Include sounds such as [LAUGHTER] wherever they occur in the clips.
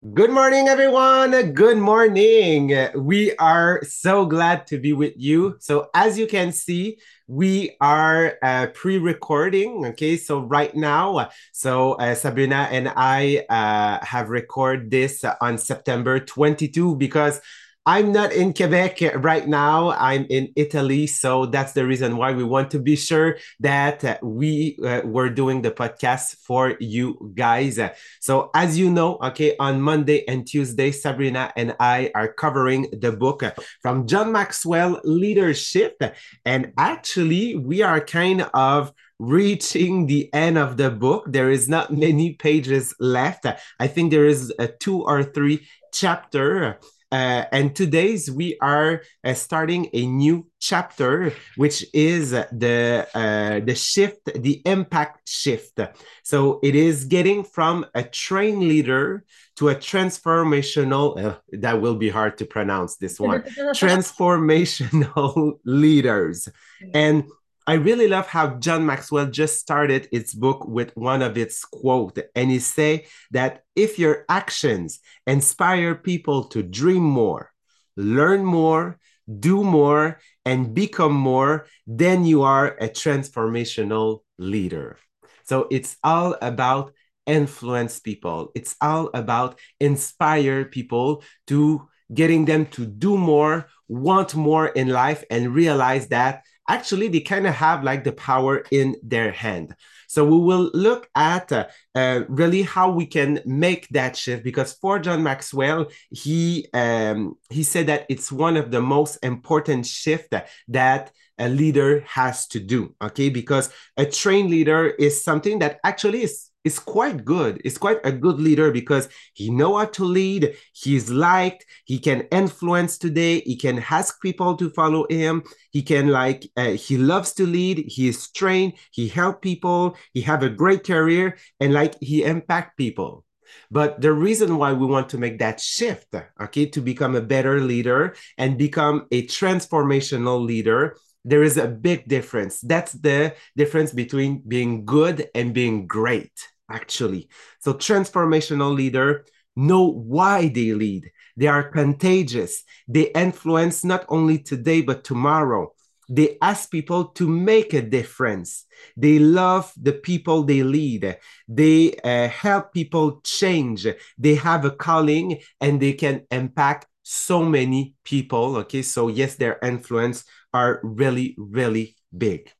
Good morning, everyone. Good morning. We are so glad to be with you. So, as you can see, we are uh, pre-recording. Okay, so right now, so uh, Sabrina and I uh, have recorded this on September 22 because I'm not in Quebec right now. I'm in Italy. So that's the reason why we want to be sure that uh, we uh, were doing the podcast for you guys. So, as you know, okay, on Monday and Tuesday, Sabrina and I are covering the book from John Maxwell Leadershift. And actually, we are kind of reaching the end of the book. There is not many pages left. I think there is a two or three chapter uh, and today's we are uh, starting a new chapter, which is the uh, the shift, the impact shift. So it is getting from a train leader to a transformational. that will be hard to pronounce. This one, transformational [LAUGHS] leaders, and I really love how John Maxwell just started its book with one of its quote, and he say that if your actions inspire people to dream more, learn more, do more, and become more, then you are a transformational leader. So it's all about influence people. It's all about inspire people to getting them to do more, want more in life, and realize that actually they kind of have like the power in their hand. So we will look at uh, uh, really how we can make that shift because for John Maxwell, he um, he said that it's one of the most important shift that, that a leader has to do. Okay, because a trained leader is something that actually is is quite good. It's quite a good leader because he know how to lead. He's liked. He can influence today. He can ask people to follow him. He can like uh, he loves to lead. He is trained. He help people. He have a great career and like he impact people. But the reason why we want to make that shift, okay, to become a better leader and become a transformational leader there is a big difference. That's the difference between being good and being great, actually. So, transformational leader know why they lead. They are contagious. They influence not only today, but tomorrow. They ask people to make a difference. They love the people they lead. They uh, help people change. They have a calling and they can impact so many people. Okay, so yes, their influence are really, really big.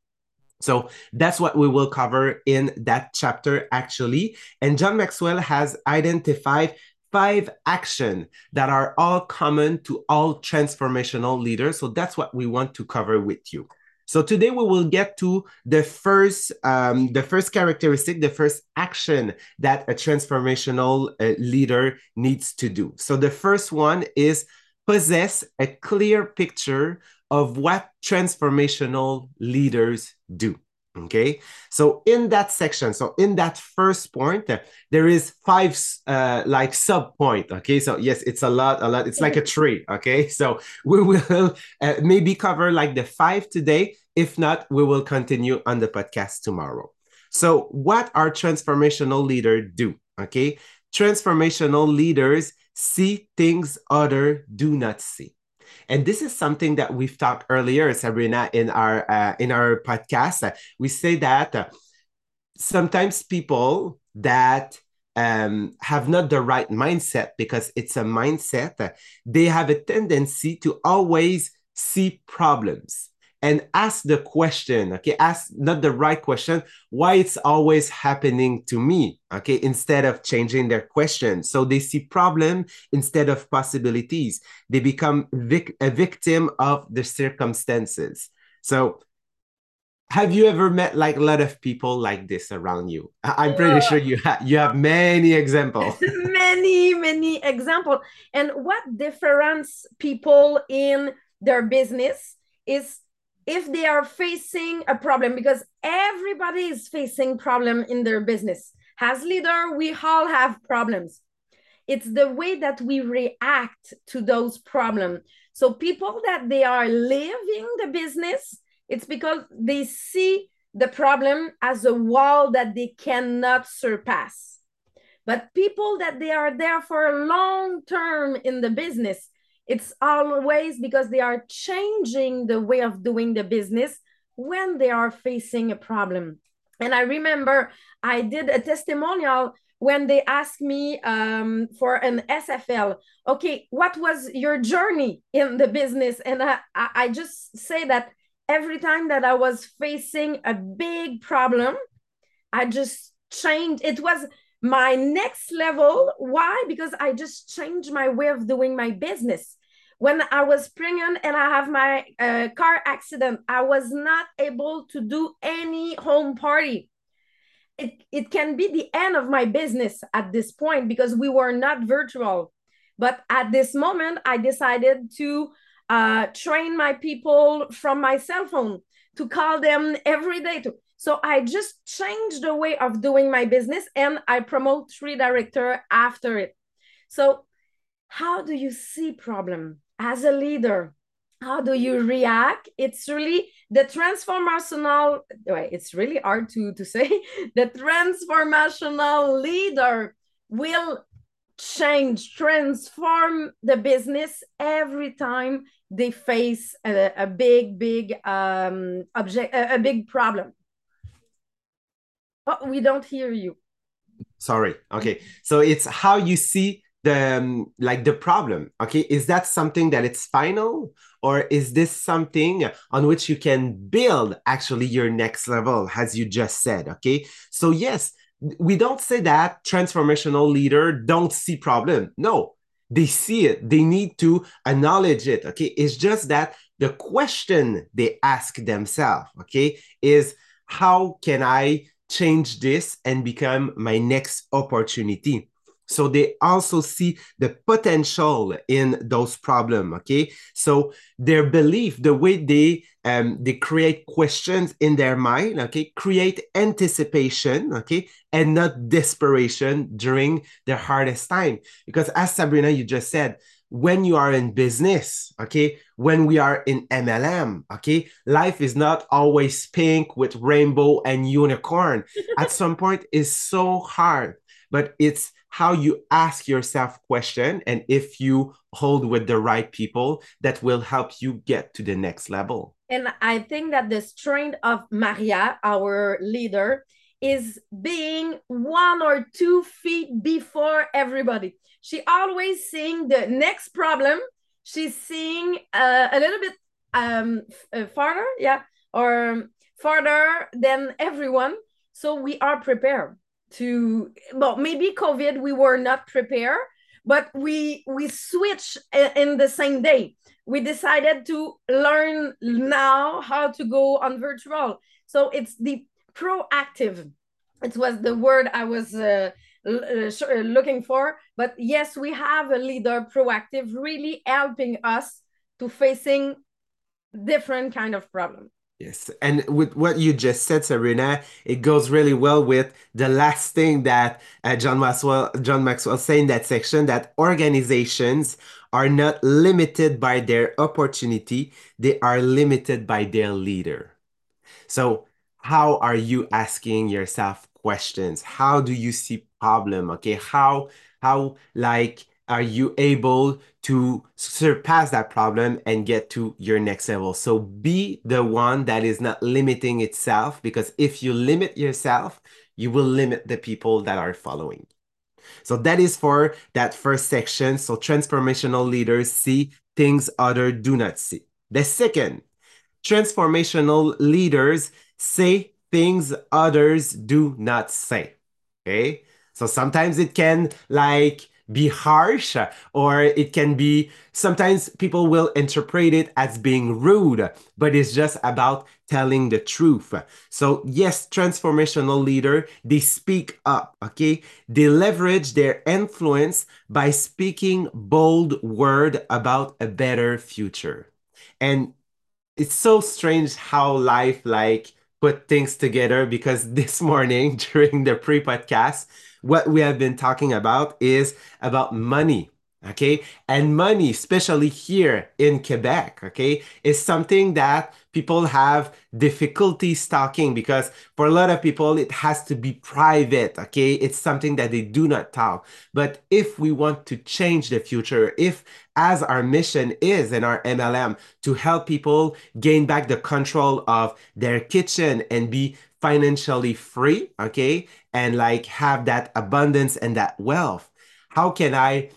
So that's what we will cover in that chapter, actually. And John Maxwell has identified five actions that are all common to all transformational leaders. So that's what we want to cover with you. So today we will get to the first, um, the first characteristic, the first action that a transformational uh, leader needs to do. So the first one is possess a clear picture of what transformational leaders do. Okay, so in that section, so in that first point, there is five uh, like sub point. Okay, so yes, it's a lot, a lot. It's like a tree. Okay, [LAUGHS] so we will uh, maybe cover like the five today. If not, we will continue on the podcast tomorrow. So, what are transformational leaders do? Okay, transformational leaders see things other do not see. And this is something that we've talked earlier, Sabrina, in our uh, in our podcast. We say that uh, sometimes people that um, have not the right mindset because it's a mindset, they have a tendency to always see problems and ask the question okay? Ask not the right question why it's always happening to me okay? Instead of changing their question. So they see problem instead of possibilities. They become vic- a victim of the circumstances. So have you ever met like a lot of people like this around you? I'm pretty sure you have you have many examples. [LAUGHS] Many many examples. And what difference people in their business is if they are facing a problem because everybody is facing problem in their business. As leader we all have problems. It's the way that we react to those problems so people that they are living the business it's because they see the problem as a wall that they cannot surpass. But people that they are there for a long term in the business it's always because they are changing the way of doing the business when they are facing a problem and i remember i did a testimonial when they asked me um, for an SFL, okay, what was your journey in the business? And I, I just say that every time that I was facing a big problem, I just changed. It was my next level. Why? Because I just changed my way of doing my business. When I was pregnant and I have my uh, car accident, I was not able to do any home party it, it can be the end of my business at this point because we were not virtual. But at this moment, I decided to uh, train my people from my cell phone to call them every day. To, so I just changed the way of doing my business and I promote three director after it. So how do you see problem as a leader? How do you react? It's really the transformational it's really hard to to say [LAUGHS] the transformational leader will change transform the business every time they face a, a big big um object a, a big problem oh we don't hear you sorry okay so it's how you see the um, like the problem okay? Is that something that it's final or is this something on which you can build actually your next level as you just said okay? So yes we don't say that transformational leader don't see problem. No they see it. They need to acknowledge it okay? It's just that the question they ask themselves okay is how can i change this and become my next opportunity so they also see the potential in those problems. Okay. So their belief, the way they um, they create questions in their mind, okay, create anticipation, okay, and not desperation during the hardest time. Because as Sabrina, you just said, when you are in business, okay, when we are in MLM, okay, life is not always pink with rainbow and unicorn. [LAUGHS] At some point, it's so hard, but it's how you ask yourself question and if you hold with the right people that will help you get to the next level. And i think that the strength of maria our leader is being one or two feet before everybody. She always seeing the next problem. She's seeing uh, a little bit um uh, farther yeah or farther than everyone. So we are prepared to well maybe covid we were not prepared but we we switched in the same day. We decided to learn now how to go on virtual. So it's the proactive. It was the word i was uh, uh looking for. But yes we have a leader proactive really helping us to facing different kind of problem Yes, and with what you just said, Sabrina, it goes really well with the last thing that uh, John Maxwell John Maxwell said in that section that organizations are not limited by their opportunity; they are limited by their leader. So, how are you asking yourself questions? How do you see problem? Okay, how how like are you able to surpass that problem and get to your next level? So be the one that is not limiting itself because if you limit yourself, you will limit the people that are following. So that is for that first section. So transformational leaders see things other do not see. The second, transformational leaders say things others do not say. Okay. So sometimes it can like be harsh or it can be sometimes people will interpret it as being rude but it's just about telling the truth. So yes transformational leader they speak up okay? They leverage their influence by speaking bold word about a better future. And it's so strange how life like put things together because [LAUGHS] this morning during the pre-podcast what we have been talking about is about money okay? And money especially here in quebec okay is something that people have difficulty talking because for a lot of people it has to be private okay? It's something that they do not talk. But if we want to change the future if as our mission is in our mlm to help people gain back the control of their kitchen and be financially free okay and like have that abundance and that wealth how can i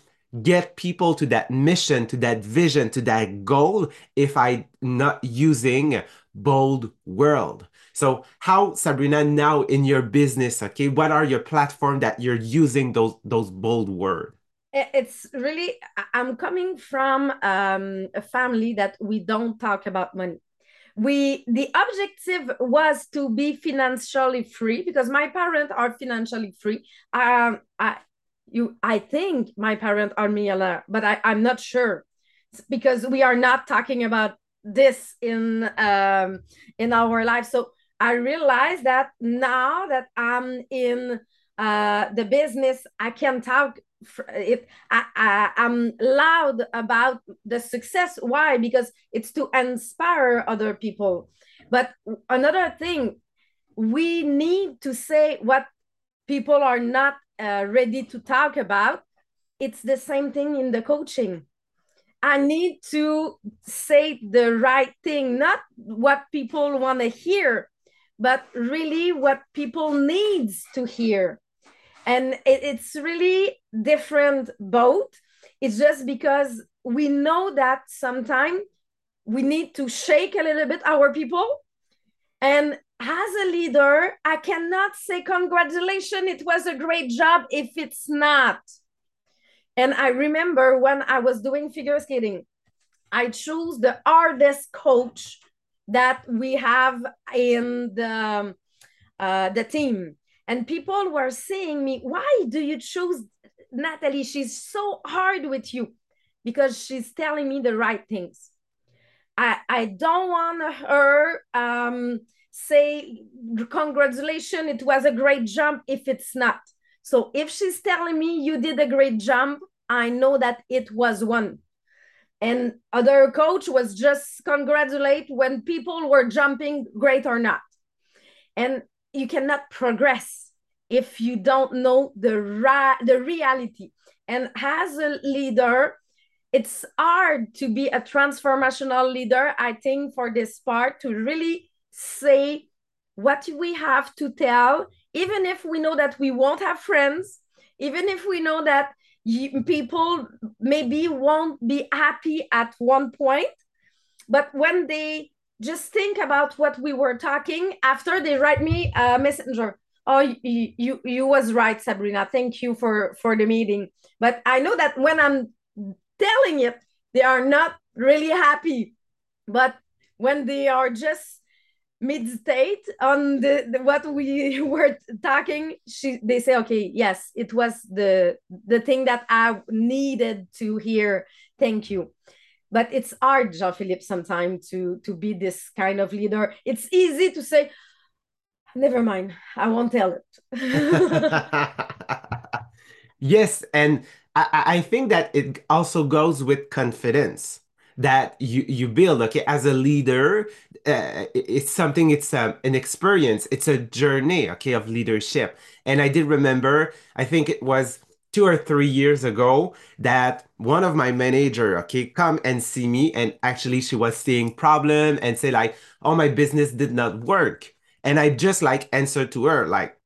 get people to that mission, to that vision, to that goal if I not using bold world. So how Sabrina now in your business, okay, what are your platform that you're using those those bold words? It's really I'm coming from um, a family that we don't talk about money. We the objective was to be financially free because my parents are financially free. Um, I you i think my parents are Miala, but I, i'm not sure. Because we are not talking about this in um in our life. So i realize that now that i'm in uh the business i can talk it I, I i'm loud about the success. Why? Because it's to inspire other people. But another thing we need to say what people are not uh, ready to talk about, it's the same thing in the coaching. I need to say the right thing, not what people want to hear, but really what people needs to hear. And it, it's really different both. It's just because we know that sometimes we need to shake a little bit our people and as a leader, I cannot say congratulations, it was a great job if it's not. And I remember when I was doing figure skating, I chose the hardest coach that we have in the uh, the team. And people were saying me, why do you choose Natalie? She's so hard with you because she's telling me the right things. I, I don't want her um, say congratulations it was a great jump. If it's not so if she's telling me you did a great jump i know that it was one. And other coach was just congratulate when people were jumping great or not. And you cannot progress if you don't know the ra- the reality. And as a leader it's hard to be a transformational leader i think for this part to really say what we have to tell, even if we know that we won't have friends, even if we know that people maybe won't be happy at one point. But when they just think about what we were talking after they write me a messenger oh you, you you was right sabrina thank you for for the meeting but i know that when i'm telling it they are not really happy but when they are just meditate on the, the, what we [LAUGHS] were talking she they say okay yes it was the the thing that i needed to hear thank you. But it's hard jean-philippe sometimes to to be this kind of leader. It's easy to say never mind i won't tell it. [LAUGHS] Yes and I, I think that it also goes with confidence that you you build okay? As a leader uh, it's something it's um, an experience. It's a journey okay of leadership. And i did remember i think it was two or three years ago that one of my manager okay come and see me. And actually she was seeing problem and say like oh my business did not work. And i just like answered to her like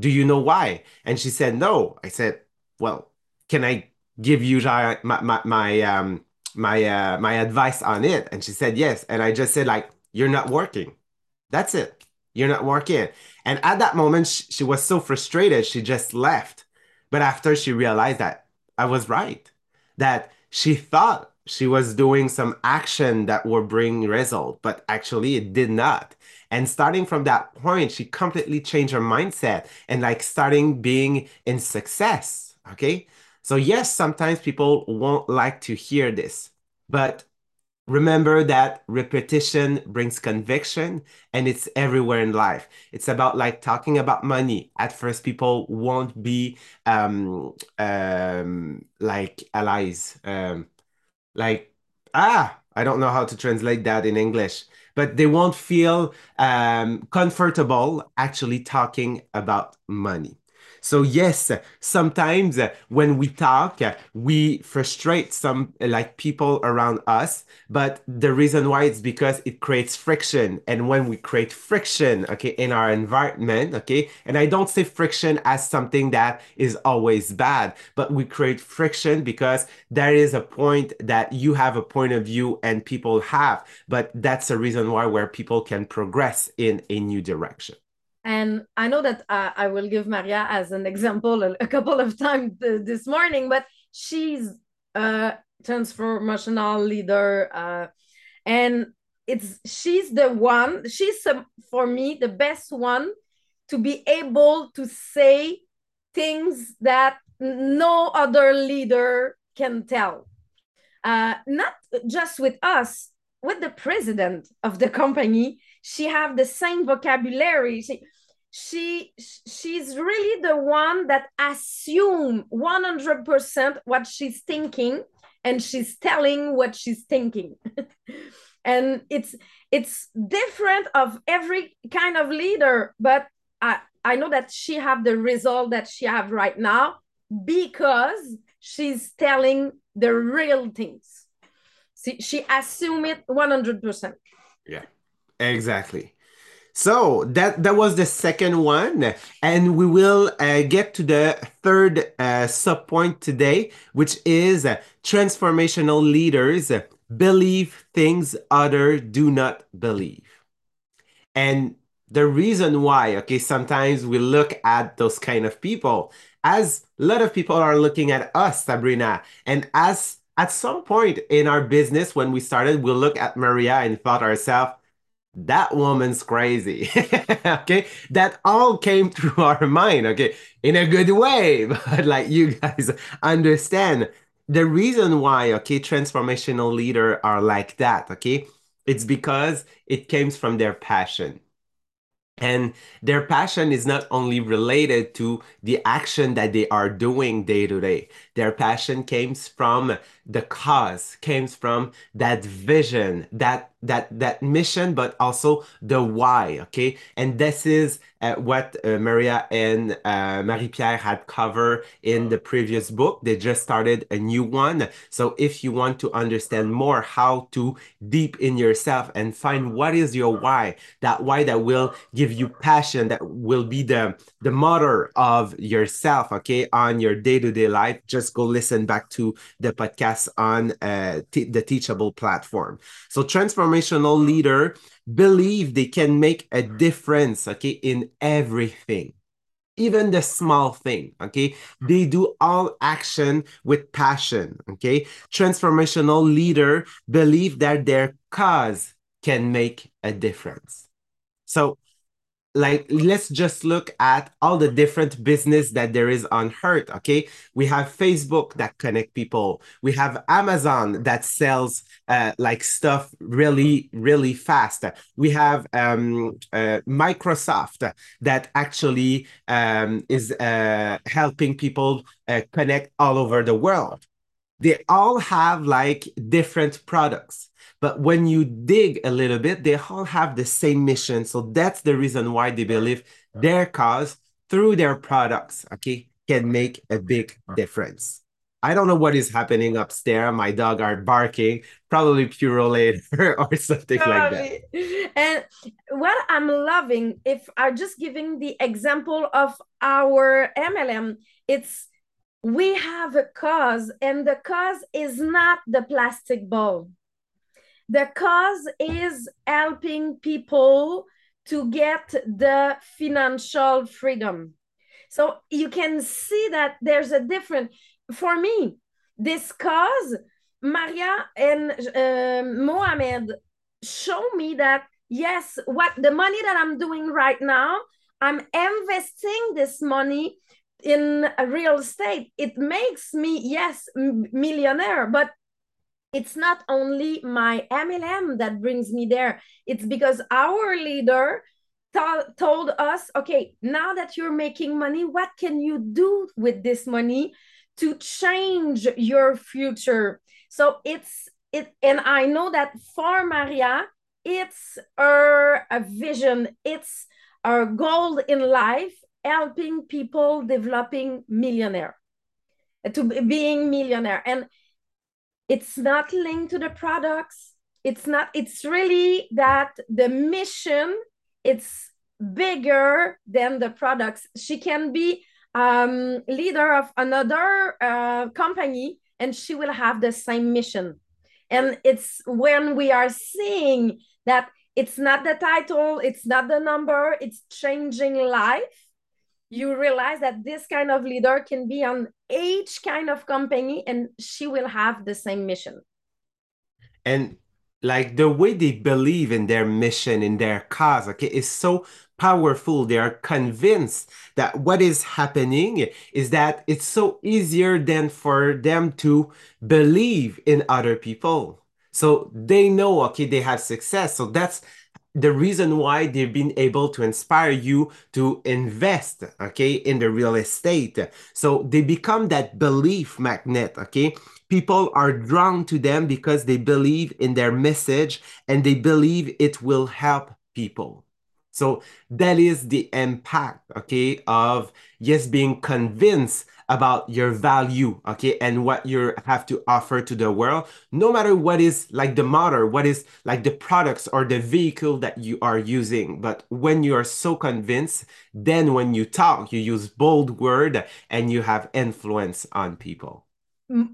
do you know why? And she said no. I said well can i give you my my, my um my uh, my advice on it. And she said yes. And i just said like you're not working. That's it. You're not working. And at that moment she, she was so frustrated she just left. But after she realized that i was right that she thought she was doing some action that would bring result but actually it did not. And starting from that point she completely changed her mindset and like starting being in success okay so yes, sometimes people won't like to hear this, but remember that repetition brings conviction and it's everywhere in life. It's about like talking about money. At first people won't be um um like allies um like ah i don't know how to translate that in english but they won't feel um comfortable actually talking about money so yes, sometimes when we talk, we frustrate some like people around us, but the reason why it's because it creates friction. And when we create friction, okay, in our environment, okay, and I don't say friction as something that is always bad, but we create friction because there is a point that you have a point of view and people have, but that's a reason why where people can progress in a new direction. And I know that uh, I will give Maria as an example a, a couple of times th this morning, but she's a transformational leader. Uh, and it's she's the one, she's for me the best one to be able to say things that no other leader can tell. Uh, not just with us, with the president of the company she have the same vocabulary she she she's really the one that assume 100% what she's thinking and she's telling what she's thinking. [LAUGHS] And it's it's different of every kind of leader but i i know that she have the result that she have right now because she's telling the real things. She, she assume it 100% yeah Exactly. So that that was the second one, and we will uh, get to the third uh, sub point today, which is uh, transformational leaders believe things other do not believe. And the reason why, okay, sometimes we look at those kind of people as a lot of people are looking at us, Sabrina, and as at some point in our business when we started, we look at Maria and thought ourselves that woman's crazy. [LAUGHS] okay. That all came through [LAUGHS] our mind. Okay. In a good way. [LAUGHS] But like you guys understand the reason why, okay, transformational leader are like that. Okay. It's because it came from their passion. And their passion is not only related to the action that they are doing day to day. Their passion comes from the cause, comes from that vision, that that that mission, but also the why. Okay, and this is uh, what uh, Maria and uh, Marie Pierre had covered in the previous book. They just started a new one. So if you want to understand more how to deep in yourself and find what is your why, that why that will give you passion, that will be the the motor of yourself. Okay, on your day to day life, just go listen back to the podcast on uh, the Teachable platform. So transformational leader believe they can make a difference, okay, in everything. Even the small thing, okay? They do all action with passion, okay? Transformational leader believe that their cause can make a difference. So like let's just look at all the different business that there is on earth okay? We have facebook that connect people. We have amazon that sells uh, like stuff really really fast. We have um, uh, microsoft that actually um, is uh, helping people uh, connect all over the world they all have like different products but when you dig a little bit, they all have the same mission. So that's the reason why they believe their cause through their products, okay, can make a big difference. I don't know what is happening upstairs. My dog are barking, probably Purolator [LAUGHS] [LAUGHS] or something probably. like that. And what I'm loving, if I'm just giving the example of our MLM, it's we have a cause, and the cause is not the plastic ball the cause is helping people to get the financial freedom. So you can see that there's a different, for me, this cause, Maria and uh, Mohamed show me that, yes, what the money that I'm doing right now, I'm investing this money in real estate. It makes me, yes, millionaire, but it's not only my MLM that brings me there. It's because our leader told us, okay, now that you're making money, what can you do with this money to change your future? So it's it, and I know that for Maria, it's her a vision, it's our goal in life, helping people developing millionaire to being millionaire. And it's not linked to the products. It's not, it's really that the mission, it's bigger than the products. She can be um, leader of another uh, company and she will have the same mission. And it's when we are seeing that it's not the title, it's not the number, it's changing life. You realize that this kind of leader can be on each kind of company and she will have the same mission. And like the way they believe in their mission, in their cause, okay, is so powerful. They are convinced that what is happening is that it's so easier than for them to believe in other people. So they know, okay, they have success. So that's the reason why they've been able to inspire you to invest, okay, in the real estate. So they become that belief magnet, okay? People are drawn to them because they believe in their message and they believe it will help people. So that is the impact, okay, of yes, being convinced about your value, okay, and what you have to offer to the world, no matter what is like the model, what is like the products or the vehicle that you are using. But when you are so convinced, then when you talk, you use bold word and you have influence on people.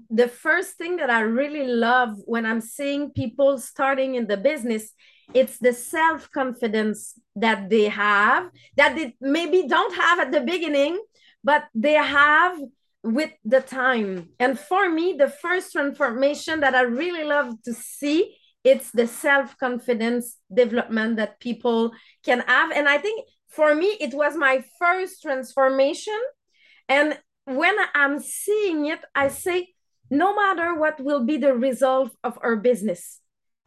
The first thing that I really love when I'm seeing people starting in the business it's the self-confidence that they have that they maybe don't have at the beginning but they have with the time. And for me, the first transformation that I really love to see, it's the self-confidence development that people can have. And I think for me, it was my first transformation. And when I'm seeing it, I say, no matter what will be the result of our business,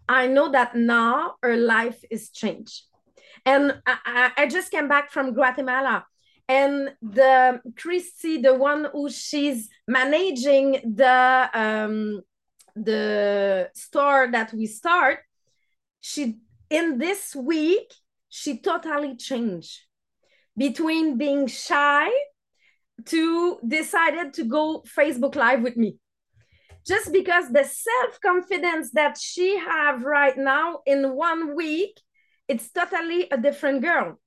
I know that now our life is changed. And I, I just came back from Guatemala and the Christy, the one who she's managing the um, the store that we start, she in this week she totally changed between being shy to decided to go Facebook Live with me. Just because the self-confidence that she have right now in one week, it's totally a different girl.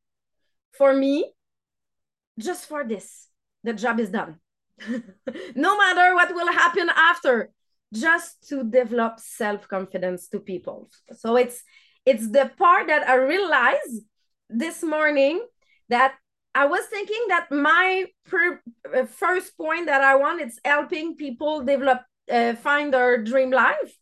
For me, just for this, the job is done. [LAUGHS] no matter what will happen after, just to develop self-confidence to people. So it's it's the part that I realized this morning that I was thinking that my per, uh, first point that I want is helping people develop, uh, find their dream life.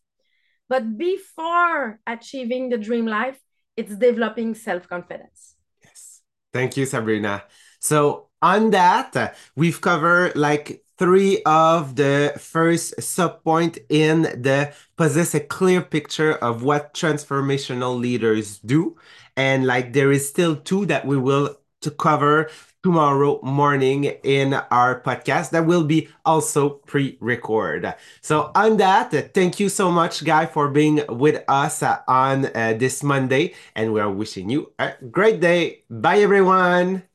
But before achieving the dream life, it's developing self confidence. Yes. Thank you, Sabrina. So on that, we've covered like three of the first sub point in the possess a clear picture of what transformational leaders do. And like there is still two that we will to cover tomorrow morning in our podcast that will be also pre-record. So on that, thank you so much, Guy, for being with us on uh, this Monday. And we're wishing you a great day. Bye, everyone.